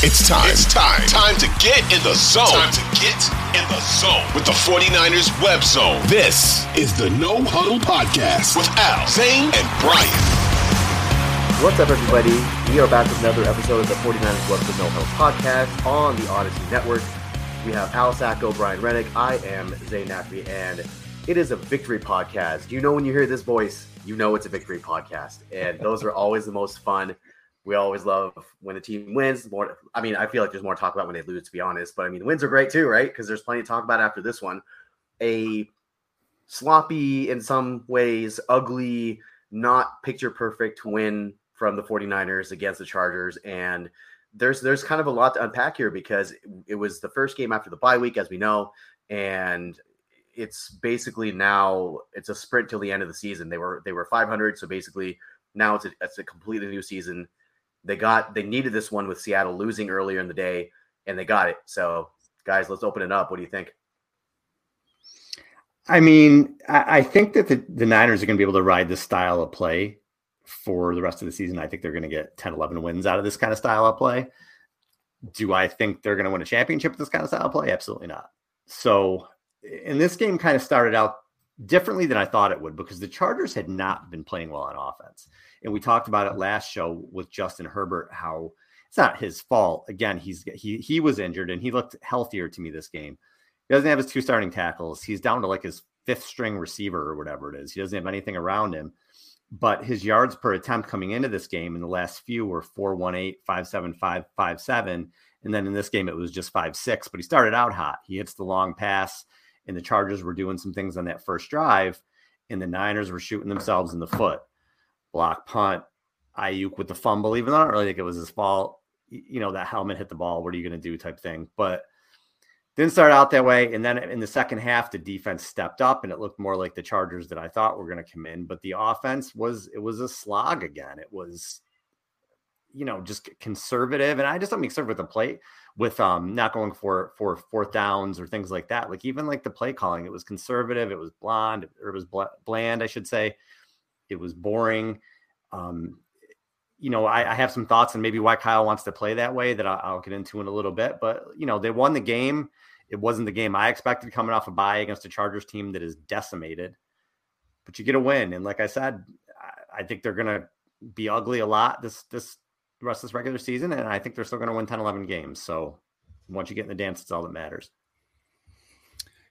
It's time. It's time. Time to get in the zone. Time to get in the zone with the 49ers web zone. This is the No Huddle Podcast with Al, Zain, and Brian. What's up, everybody? We are back with another episode of the 49ers Web Zone No Huddle Podcast on the Audacy Network. We have Al Sacco, Brian Rennick. I am Zain Nafry, and it is a victory podcast. You know when you hear this voice, you know it's a victory podcast. And those are always the most fun we always love when the team wins. More, I mean, I feel like there's more talk about when they lose, to be honest. But I mean, the wins are great too, right? Because there's plenty to talk about after this one. A sloppy, in some ways, ugly, not picture perfect win from the 49ers against the Chargers. And there's there's kind of a lot to unpack here because it was the first game after the bye week, as we know, and it's basically now it's a sprint till the end of the season. They were they were 500, so basically now it's a, it's a completely new season. They got they needed this one with Seattle losing earlier in the day, and they got it. So, guys, let's open it up. What do you think? I mean, I, think that the, the Niners are going to be able to ride this style of play for the rest of the season. I think they're going to get 10, 11 wins out of this kind of style of play. Do I think they're going to win a championship with this kind of style of play? Absolutely not. So, and this game kind of started out differently than I thought it would because the Chargers had not been playing well on offense. And we talked about it mm-hmm. last show with Justin Herbert how it's not his fault. Again, he's he he was injured and he looked healthier to me this game. He doesn't have his two starting tackles. He's down to like his fifth string receiver or whatever it is. He doesn't have anything around him. But his yards per attempt coming into this game in the last few were 418, 575, 57. And then in this game, it was just 5 6. But he started out hot. He hits the long pass, and the Chargers were doing some things on that first drive, and the Niners were shooting themselves in the foot block punt, Aiyuk with the fumble, even though I don't really think it was his fault. You know, that helmet hit the ball. What are you going to do type thing. But didn't start out that way. And then in the second half, the defense stepped up and it looked more like the Chargers that I thought were going to come in. But the offense was, it was a slog again. It was, you know, just conservative. And I just don't mean conservative with the plate with um not going for for fourth downs or things like that. Like even like the play calling, it was conservative, it was blonde, or it was bland, I should say it was boring. Um, you know, I, I, have some thoughts on maybe why Kyle wants to play that way that I'll, I'll, get into in a little bit. But you know, they won the game. It wasn't the game I expected coming off a bye against a Chargers team that is decimated. But you get a win, and like I said, I, I think they're to be ugly a lot this this rest of this regular season, and I think they're still going to win 10, 11 games. So once you get in the dance, it's all that matters.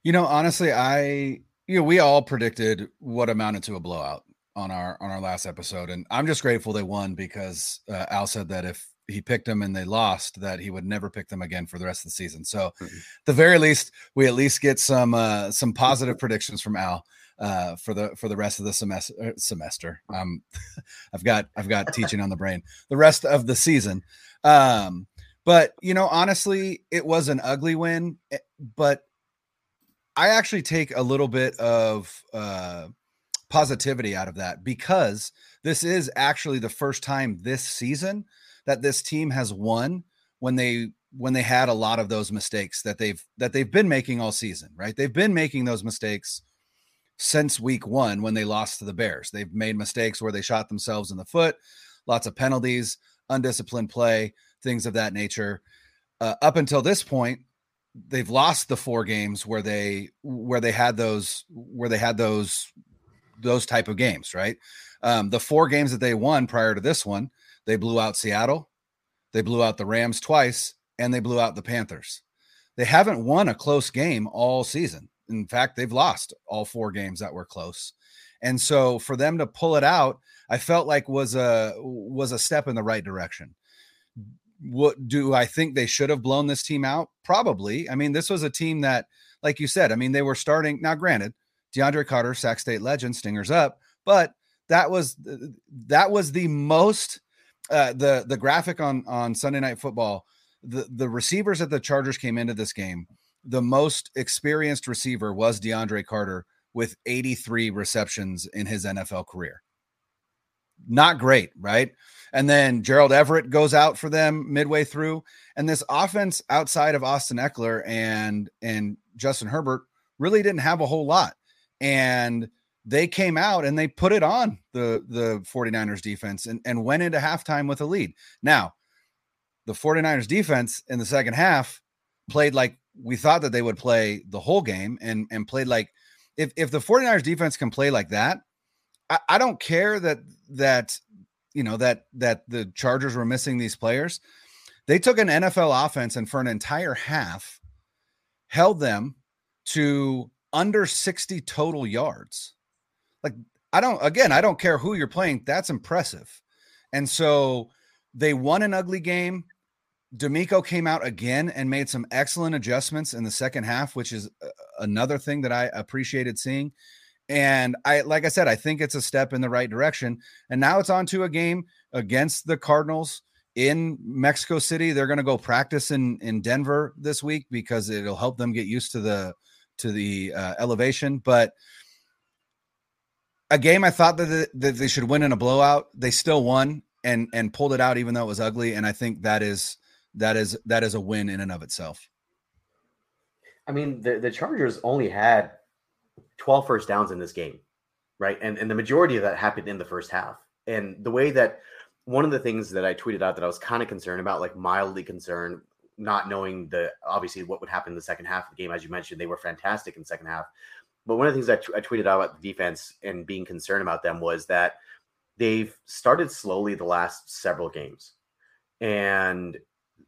You know, honestly, I you know we all predicted what amounted to a blowout on our on our last episode, and I'm just grateful they won because uh, Al said that if he picked them and they lost, that he would never pick them again for the rest of the season. So, mm-hmm. the very least, we at least get some uh, some positive predictions from Al uh, for the for the rest of the semester. Uh, semester, um, I've got I've got teaching on the brain. The rest of the season, um, but you know, honestly, it was an ugly win. Eh, but I actually take a little bit of uh, positivity out of that because this is actually the first time this season that this team has won when they when they had a lot of those mistakes that they've that they've been making all season, right? They've been making those mistakes since week 1 when they lost to the Bears. They've made mistakes where they shot themselves in the foot, lots of penalties, undisciplined play, things of that nature. Uh, up until this point, they've lost the four games where they where they had those where they had those those type of games, right? Um, the four games that they won prior to this one, they blew out Seattle, they blew out the Rams twice, and they blew out the Panthers. They haven't won a close game all season. In fact, they've lost all four games that were close. And so for them to pull it out, I felt like was a was a step in the right direction. What do I think they should have blown this team out? Probably. I mean, this was a team that, like you said, I mean, they were starting. Now, granted, DeAndre Carter, Sac State legend, stingers up. But that was that was the most uh, the the graphic on on Sunday Night Football. The the receivers that the Chargers came into this game, the most experienced receiver was DeAndre Carter with 83 receptions in his NFL career. Not great, right? And then Gerald Everett goes out for them midway through, and this offense outside of Austin Ekeler and and Justin Herbert really didn't have a whole lot and they came out and they put it on the the 49ers defense and, and went into halftime with a lead. Now, the 49ers defense in the second half played like we thought that they would play the whole game and and played like if if the 49ers defense can play like that, I, I don't care that that you know that that the Chargers were missing these players. They took an NFL offense and for an entire half held them to under 60 total yards. Like I don't again, I don't care who you're playing, that's impressive. And so they won an ugly game. DeMeco came out again and made some excellent adjustments in the second half, which is another thing that I appreciated seeing. And I, like I said, I think it's a step in the right direction. And now it's on to a game against the Cardinals in Mexico City. They're going to go practice in in Denver this week because it'll help them get used to the to the uh, elevation. But a game I thought that, that they should win in a blowout, they still won and and pulled it out even though it was ugly. And I think that is that is that is a win in and of itself. I mean, the, the Chargers only had 12 first downs in this game, right? And and the majority of that happened in the first half. And the way that one of the things that I tweeted out that I was kind of concerned about, like mildly concerned, not knowing the obviously what would happen in the second half of the game, as you mentioned, they were fantastic in second half. But one of the things I, t- I tweeted out about the defense and being concerned about them was that they've started slowly the last several games, and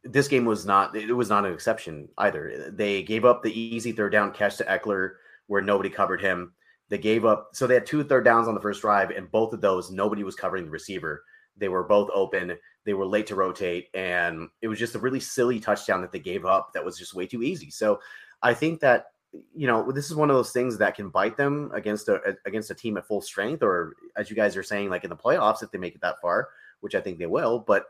this game was not it was not an exception either. They gave up the easy third down catch to Ekeler where nobody covered him. They gave up so they had two third downs on the first drive, and both of those nobody was covering the receiver. They were both open. They were late to rotate, and it was just a really silly touchdown that they gave up that was just way too easy. So I think that you know this is one of those things that can bite them against a against a team at full strength, or as you guys are saying, like in the playoffs if they make it that far, which I think they will. But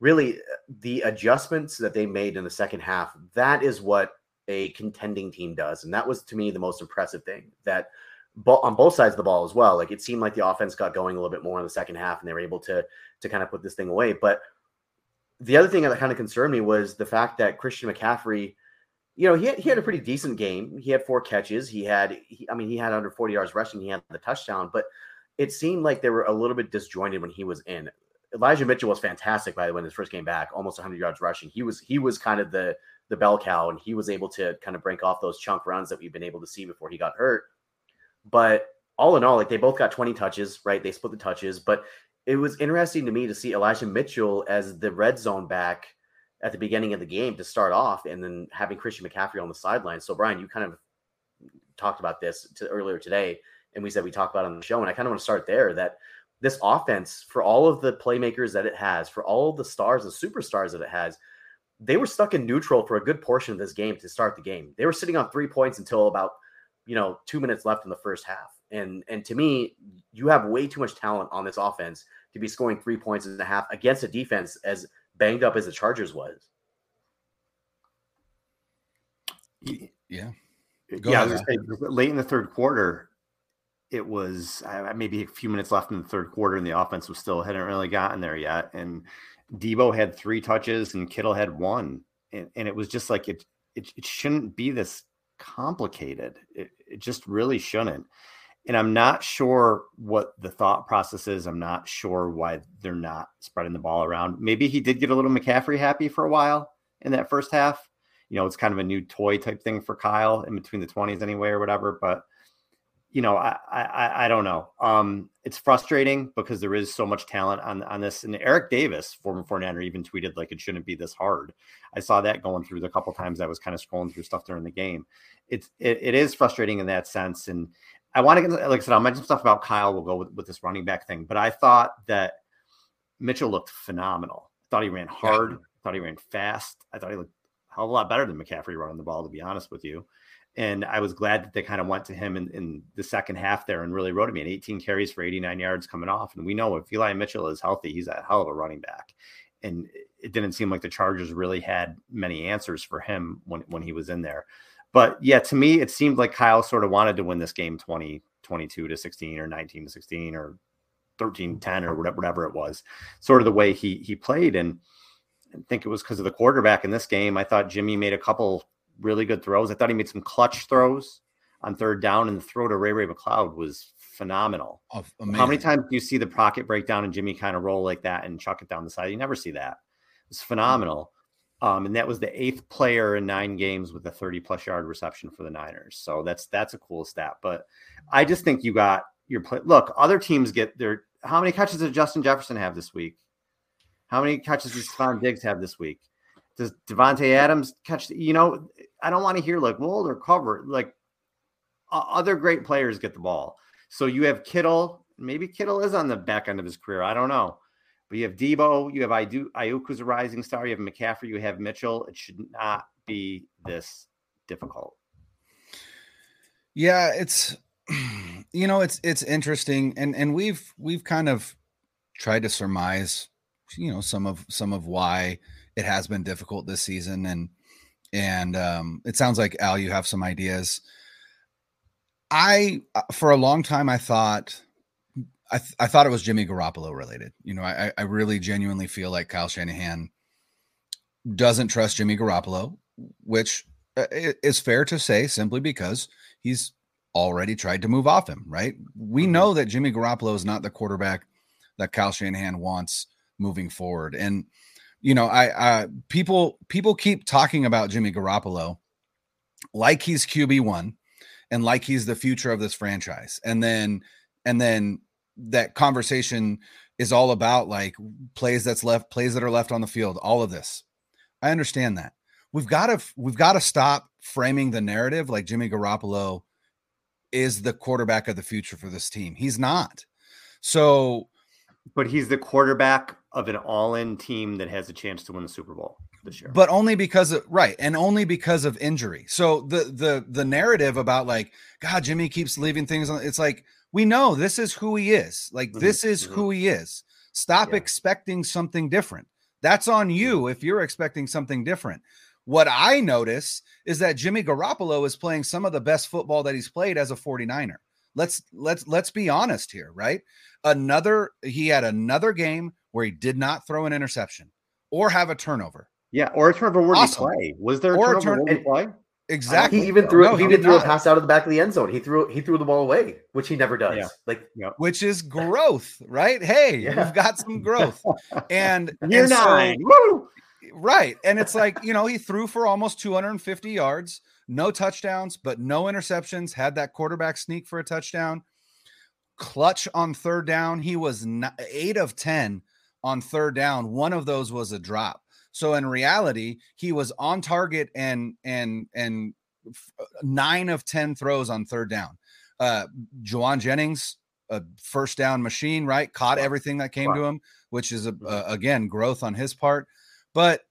really uh, the adjustments that they made in the second half, that is what a contending team does. And that was to me the most impressive thing that on both sides of the ball as well. Like it seemed like the offense got going a little bit more in the second half and they were able to to kind of put this thing away. But the other thing that kind of concerned me was the fact that Christian McCaffrey, you know, he had, he had a pretty decent game. He had four catches. He had, he, I mean, he had under 40 yards rushing. He had the touchdown, but it seemed like they were a little bit disjointed when he was in. Elijah Mitchell was fantastic, by the way, in his first game back, almost 100 yards rushing. He was he was kind of the the bell cow, and he was able to kind of break off those chunk runs that we've been able to see before he got hurt. But all in all, like they both got 20 touches, right? They split the touches, but it was interesting to me to see Elijah Mitchell as the red zone back at the beginning of the game to start off, and then having Christian McCaffrey on the sideline. So Brian, you kind of talked about this to, earlier today, and we said we talked about on the show, and I kind of want to start there that this offense, for all of the playmakers that it has, for all of the stars and superstars that it has, they were stuck in neutral for a good portion of this game to start the game. They were sitting on three points until about, you know, two minutes left in the first half. And and to me, you have way too much talent on this offense to be scoring three points and a half against a defense as banged up as the Chargers was. Yeah. Go yeah, ahead. late in the third quarter, it was uh, maybe a few minutes left in the third quarter, and the offense was still hadn't really gotten there yet. And Deebo had three touches, and Kittle had one, and, and it was just like it, it. It shouldn't be this complicated. It, it just really shouldn't. And I'm not sure what the thought process is. I'm not sure why they're not spreading the ball around. Maybe he did get a little McCaffrey happy for a while in that first half. You know, it's kind of a new toy type thing for Kyle in between the 20s anyway, or whatever. But you know, I, I I don't know. Um, it's frustrating because there is so much talent on on this. And Eric Davis, former 49er, even tweeted like it shouldn't be this hard. I saw that going through the couple times I was kind of scrolling through stuff during the game. It's it, it is frustrating in that sense. And I want to get like I said, I'll mention stuff about Kyle. We'll go with, with this running back thing. But I thought that Mitchell looked phenomenal. I thought he ran hard. I thought he ran fast. I thought he looked a hell of a lot better than McCaffrey running the ball, to be honest with you. And I was glad that they kind of went to him in, in the second half there and really wrote me. And 18 carries for 89 yards coming off. And we know if Eli Mitchell is healthy, he's a hell of a running back. And it didn't seem like the Chargers really had many answers for him when, when he was in there. But yeah, to me, it seemed like Kyle sort of wanted to win this game 20, 22 to 16 or 19 to 16 or 13 10 or whatever, whatever it was, sort of the way he he played. And I think it was because of the quarterback in this game. I thought Jimmy made a couple really good throws. I thought he made some clutch throws on third down, and the throw to Ray Ray McCloud was phenomenal. Oh, How many times do you see the pocket break down and Jimmy kind of roll like that and chuck it down the side? You never see that. It's phenomenal. Um, and that was the eighth player in nine games with a 30 plus yard reception for the Niners. So that's that's a cool stat. But I just think you got your play. Look, other teams get their how many catches did Justin Jefferson have this week? How many catches does Stefon Diggs have this week? Does Davante Adams catch? You know, I don't want to hear like, well, they're covered. Like uh, other great players get the ball. So you have Kittle. Maybe Kittle is on the back end of his career. I don't know. But you have Deebo. you have Aiyuk, who's a rising star. You have McCaffrey, you have Mitchell. It should not be this difficult. Yeah, it's you know it's it's interesting, and and we've we've kind of tried to surmise, you know, some of some of why it has been difficult this season, and and um, it sounds like Al, you have some ideas. I uh, for a long time I thought I, th- I thought it was Jimmy Garoppolo related. You know, I, I really genuinely feel like Kyle Shanahan doesn't trust Jimmy Garoppolo, which uh, is fair to say simply because he's already tried to move off him, right? We mm-hmm. know that Jimmy Garoppolo is not the quarterback that Kyle Shanahan wants moving forward. And you know, I, I people people keep talking about Jimmy Garoppolo like he's QB1 and like he's the future of this franchise. And then and then that conversation is all about like plays that's left, plays that are left on the field, all of this. I understand that. We've got to we've got to stop framing the narrative like Jimmy Garoppolo is the quarterback of the future for this team. He's not. So but he's the quarterback of an all-in team that has a chance to win the Super Bowl this year. But only because of right, and only because of injury. So the the the narrative about like God, Jimmy keeps leaving things on. It's like we know this is who he is. Like mm-hmm. this is mm-hmm. who he is. Stop yeah. expecting something different. That's on you if you're expecting something different. What I notice is that Jimmy Garoppolo is playing some of the best football that he's played as a 49er. Let's let's let's be honest here, right? Another he had another game where he did not throw an interception or have a turnover. Yeah, or a turnover where awesome. play. Was there a or turnover a turn- play? Exactly. He even threw no, he, he even threw a pass out of the back of the end zone. He threw he threw the ball away, which he never does. Yeah. Like yeah. which is growth, right? Hey, yeah. you've got some growth. And you're and nine. So, Woo! Right. And it's like, you know, he threw for almost 250 yards, no touchdowns, but no interceptions, had that quarterback sneak for a touchdown. Clutch on third down. He was 8 of 10 on third down. One of those was a drop. So in reality, he was on target and and and uh, nine of ten throws on third down. Uh Jauan Jennings, a first down machine, right? Caught everything that came to him, which is a, a, again growth on his part. But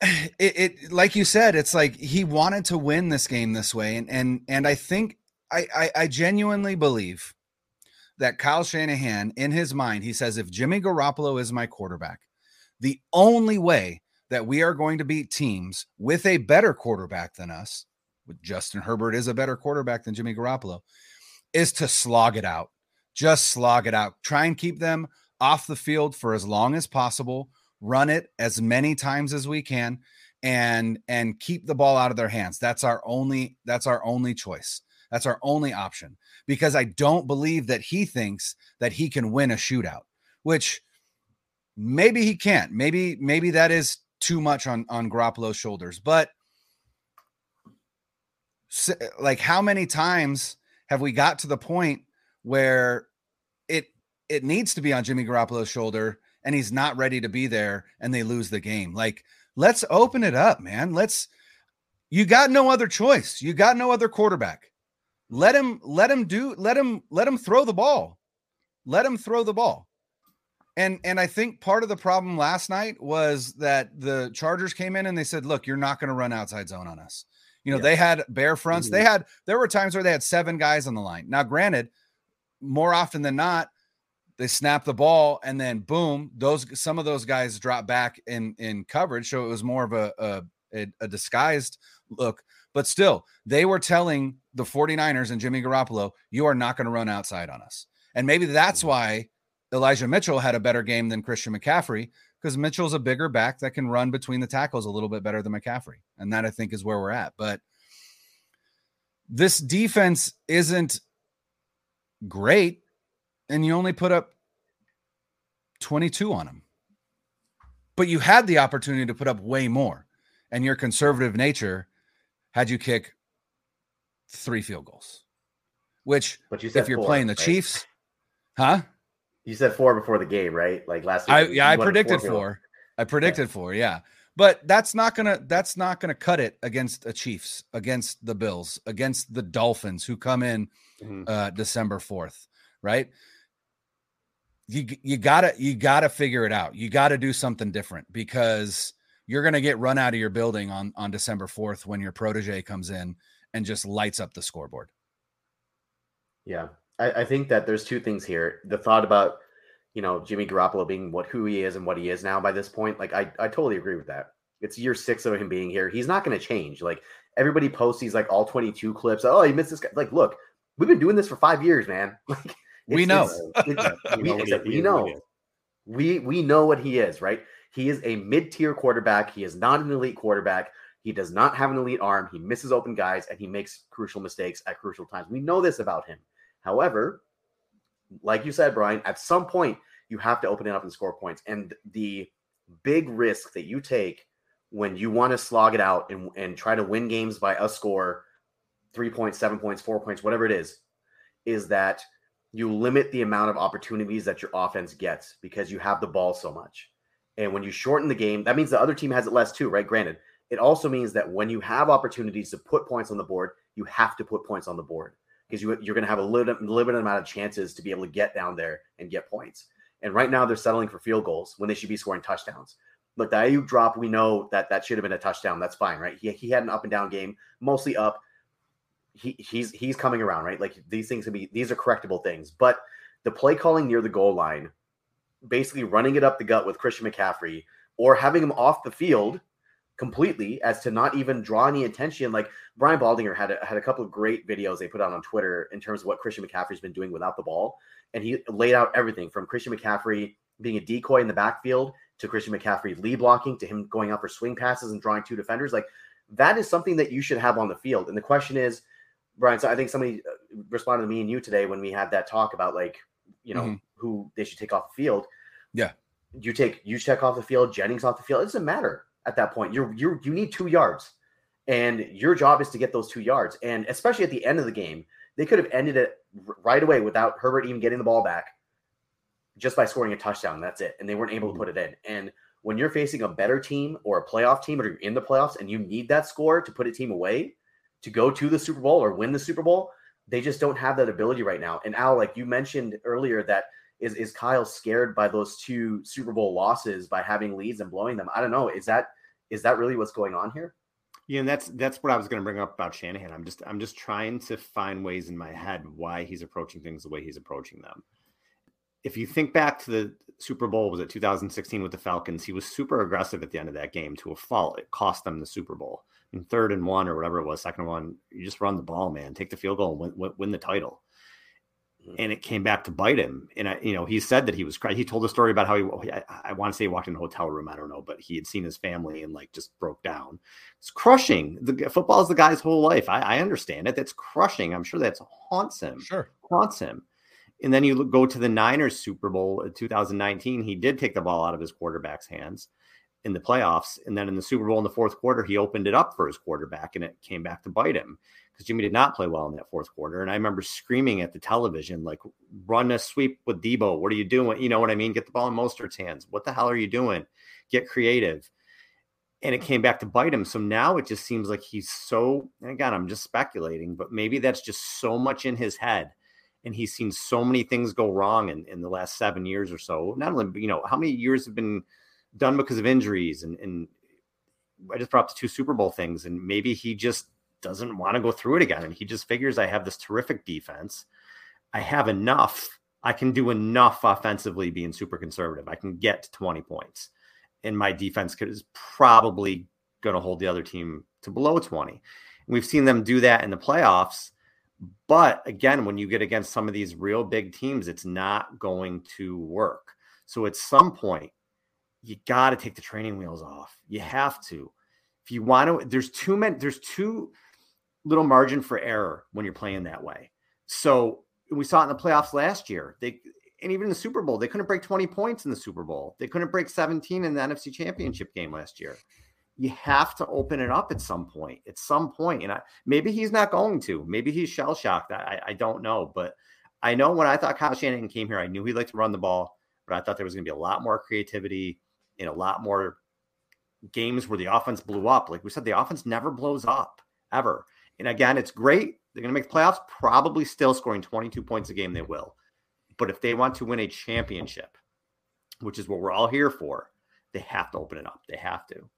it, it, like you said, it's like he wanted to win this game this way, and and and I think I, I, I genuinely believe that Kyle Shanahan, in his mind, he says if Jimmy Garoppolo is my quarterback, the only way that we are going to beat teams with a better quarterback than us, with Justin Herbert is a better quarterback than Jimmy Garoppolo, is to slog it out. Just slog it out. Try and keep them off the field for as long as possible. Run it as many times as we can and and keep the ball out of their hands. That's our only that's our only choice. That's our only option because I don't believe that he thinks that he can win a shootout, which Maybe he can't. Maybe maybe that is too much on on Garoppolo's shoulders. But like, how many times have we got to the point where it it needs to be on Jimmy Garoppolo's shoulder and he's not ready to be there and they lose the game? Like, let's open it up, man. Let's. You got no other choice. You got no other quarterback. Let him let him do let him let him throw the ball. Let him throw the ball. And and I think part of the problem last night was that the Chargers came in and they said, "Look, you're not going to run outside zone on us." You know, yeah. they had bear fronts. Mm-hmm. They had there were times where they had seven guys on the line. Now, granted, more often than not, they snap the ball and then boom, those some of those guys drop back in in coverage. So it was more of a a, a disguised look. But still, they were telling the 49ers and Jimmy Garoppolo, you are not going to run outside on us. And maybe that's mm-hmm. why Elijah Mitchell had a better game than Christian McCaffrey because Mitchell's a bigger back that can run between the tackles a little bit better than McCaffrey. And that I think is where we're at. But this defense isn't great. And you only put up 22 on them. but you had the opportunity to put up way more. And your conservative nature had you kick three field goals, which, But you said if you're four, playing the right? Chiefs, huh? You said four before the game, right? Like last week. I yeah, I predicted field. four. I predicted four, yeah. But that's not gonna that's not gonna cut it against a Chiefs, against the Bills, against the Dolphins who come in Mhm. uh December 4th, right? You you gotta you gotta figure it out. You gotta do something different because you're gonna get run out of your building on on December 4th when your protege comes in and just lights up the scoreboard. Yeah, I, I think that there's two things here. The thought about you know Jimmy Garoppolo being what who he is and what he is now by this point, like I I totally agree with that. It's year six of him being here. He's not going to change. Like everybody posts these like all 22 clips. Oh, he missed this guy. Like, look, we've been doing this for five years, man. Like We know. it's- it's- We we, know what it's- we know. We we know what he is, right? He is a mid-tier quarterback. He is not an elite quarterback. He does not have an elite arm. He misses open guys and he makes crucial mistakes at crucial times. We know this about him. However, like you said, Brian, at some point you have to open it up and score points. And the big risk that you take when you want to slog it out and, and try to win games by a score, three points, seven points, four points, whatever it is, is that you limit the amount of opportunities that your offense gets because you have the ball so much. And when you shorten the game, that means the other team has it less too, right? Granted, it also means that when you have opportunities to put points on the board, you have to put points on the board because you, you're going to have a limited, limited amount of chances to be able to get down there and get points. And right now they're settling for field goals when they should be scoring touchdowns. Look, the Aiyuk drop, we know that that should have been a touchdown. That's fine, right? He, he had an up and down game, mostly up. He, he's he's coming around, right? Like these things can be these are correctable things, but the play calling near the goal line, basically running it up the gut with Christian McCaffrey or having him off the field completely as to not even draw any attention. Like Brian Baldinger had a, had a couple of great videos they put out on Twitter in terms of what Christian McCaffrey's been doing without the ball, and he laid out everything from Christian McCaffrey being a decoy in the backfield to Christian McCaffrey lead blocking to him going out for swing passes and drawing two defenders. Like that is something that you should have on the field. And the question is, Brian, so I think somebody uh, responded to me and you today when we had that talk about like, you know, Mhm. Who they should take off the field. Yeah. You take Juszczyk off the field, Jennings off the field. It doesn't matter at that point. You're you you need two yards. And your job is to get those two yards. And especially at the end of the game, they could have ended it right away without Herbert even getting the ball back just by scoring a touchdown. That's it. And they weren't able to mm-hmm. put it in. And when you're facing a better team or a playoff team or you're in the playoffs and you need that score to put a team away to go to the Super Bowl or win the Super Bowl, they just don't have that ability right now. And Al, like you mentioned earlier, that is is Kyle scared by those two Super Bowl losses by having leads and blowing them? I don't know. Is that is that really what's going on here? Yeah, and that's that's what I was going to bring up about Shanahan. I'm just I'm just trying to find ways in my head why he's approaching things the way he's approaching them. If you think back to the Super Bowl, was it 2016 with the Falcons? He was super aggressive at the end of that game to a fault. It cost them the Super Bowl. In third and one or whatever it was, second and one, you just run the ball, man. Take the field goal and win, win the title. Mm-hmm. And it came back to bite him. And I, you know, he said that he was crying. He told a story about how he, I, I want to say he walked in a hotel room. I don't know, but he had seen his family and like just broke down. It's crushing. The football is the guy's whole life. I, I understand it. That's crushing. I'm sure that's haunts him. Sure. Haunts him. And then you go to the Niners Super Bowl uh, in 2019. He did take the ball out of his quarterback's hands in the playoffs. And then in the Super Bowl in the fourth quarter, he opened it up for his quarterback and it came back to bite him because Jimmy did not play well in that fourth quarter. And I remember screaming at the television, like, run a sweep with Deebo. What are you doing? You know what I mean? Get the ball in Mostert's hands. What the hell are you doing? Get creative. And it came back to bite him. So now it just seems like he's so, and again, I'm just speculating, but maybe that's just so much in his head. And he's seen so many things go wrong in, in the last seven years or so. Not only, you know, how many years have been done because of injuries and, and I just brought up the two Super Bowl things, and maybe he just doesn't want to go through it again. And he just figures I have this terrific defense. I have enough. I can do enough offensively being super conservative. I can get to 20 points. And my defense is probably going to hold the other team to below 20. And we've seen them do that in the playoffs. But again, when you get against some of these real big teams, it's not going to work. So at some point, you got to take the training wheels off. You have to. If you want to, there's too many, there's too little margin for error when you're playing that way. So we saw it in the playoffs last year. They and even in the Super Bowl, they couldn't break 20 points in the Super Bowl. They couldn't break 17 in the NFC Championship game last year. You have to open it up at some point. At some point, and I, maybe he's not going to. Maybe he's shell shocked. I, I don't know, but I know when I thought Kyle Shanahan came here, I knew he liked to run the ball, but I thought there was going to be a lot more creativity and a lot more games where the offense blew up. Like we said, the offense never blows up ever. And again, it's great. They're going to make the playoffs, probably still scoring 22 points a game. They will. But if they want to win a championship, which is what we're all here for, they have to open it up. They have to.